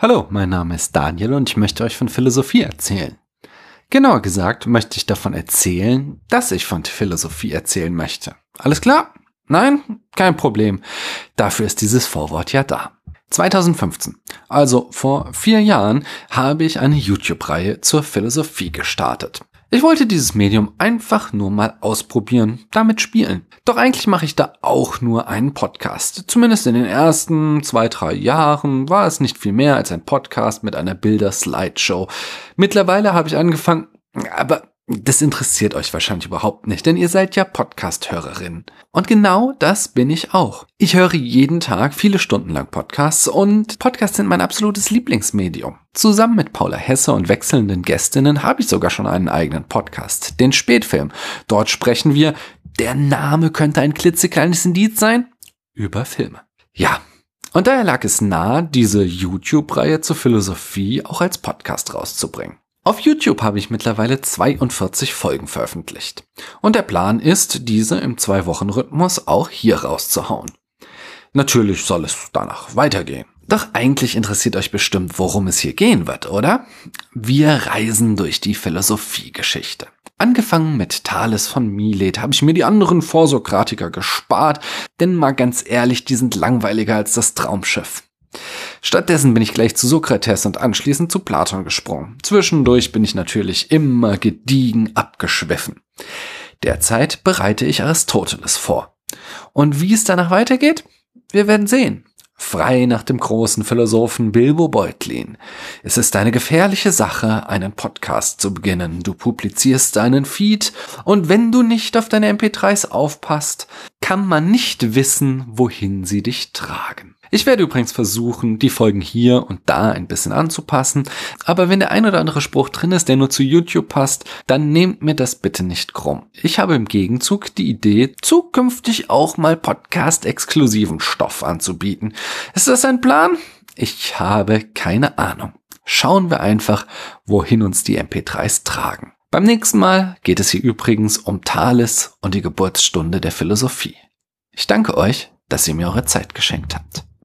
Hallo, mein Name ist Daniel und ich möchte euch von Philosophie erzählen. Genauer gesagt möchte ich davon erzählen, dass ich von Philosophie erzählen möchte. Alles klar? Nein? Kein Problem. Dafür ist dieses Vorwort ja da. 2015, also vor vier Jahren, habe ich eine YouTube-Reihe zur Philosophie gestartet. Ich wollte dieses Medium einfach nur mal ausprobieren, damit spielen. Doch eigentlich mache ich da auch nur einen Podcast. Zumindest in den ersten zwei, drei Jahren war es nicht viel mehr als ein Podcast mit einer Bilder-Slideshow. Mittlerweile habe ich angefangen, aber das interessiert euch wahrscheinlich überhaupt nicht, denn ihr seid ja Podcast-Hörerinnen. Und genau das bin ich auch. Ich höre jeden Tag viele Stunden lang Podcasts und Podcasts sind mein absolutes Lieblingsmedium. Zusammen mit Paula Hesse und wechselnden Gästinnen habe ich sogar schon einen eigenen Podcast, den Spätfilm. Dort sprechen wir, der Name könnte ein klitzekleines Indiz sein, über Filme. Ja, und daher lag es nahe, diese YouTube-Reihe zur Philosophie auch als Podcast rauszubringen. Auf YouTube habe ich mittlerweile 42 Folgen veröffentlicht. Und der Plan ist, diese im Zwei-Wochen-Rhythmus auch hier rauszuhauen. Natürlich soll es danach weitergehen. Doch eigentlich interessiert euch bestimmt, worum es hier gehen wird, oder? Wir reisen durch die Philosophiegeschichte. Angefangen mit Thales von Milet habe ich mir die anderen Vorsokratiker gespart, denn mal ganz ehrlich, die sind langweiliger als das Traumschiff. Stattdessen bin ich gleich zu Sokrates und anschließend zu Platon gesprungen. Zwischendurch bin ich natürlich immer gediegen abgeschwiffen. Derzeit bereite ich Aristoteles vor. Und wie es danach weitergeht? Wir werden sehen. Frei nach dem großen Philosophen Bilbo Beutlin. Es ist eine gefährliche Sache, einen Podcast zu beginnen. Du publizierst deinen Feed und wenn du nicht auf deine MP3s aufpasst, kann man nicht wissen, wohin sie dich tragen. Ich werde übrigens versuchen, die Folgen hier und da ein bisschen anzupassen, aber wenn der ein oder andere Spruch drin ist, der nur zu YouTube passt, dann nehmt mir das bitte nicht krumm. Ich habe im Gegenzug die Idee, zukünftig auch mal Podcast-exklusiven Stoff anzubieten. Ist das ein Plan? Ich habe keine Ahnung. Schauen wir einfach, wohin uns die MP3s tragen. Beim nächsten Mal geht es hier übrigens um Thales und die Geburtsstunde der Philosophie. Ich danke euch, dass ihr mir eure Zeit geschenkt habt.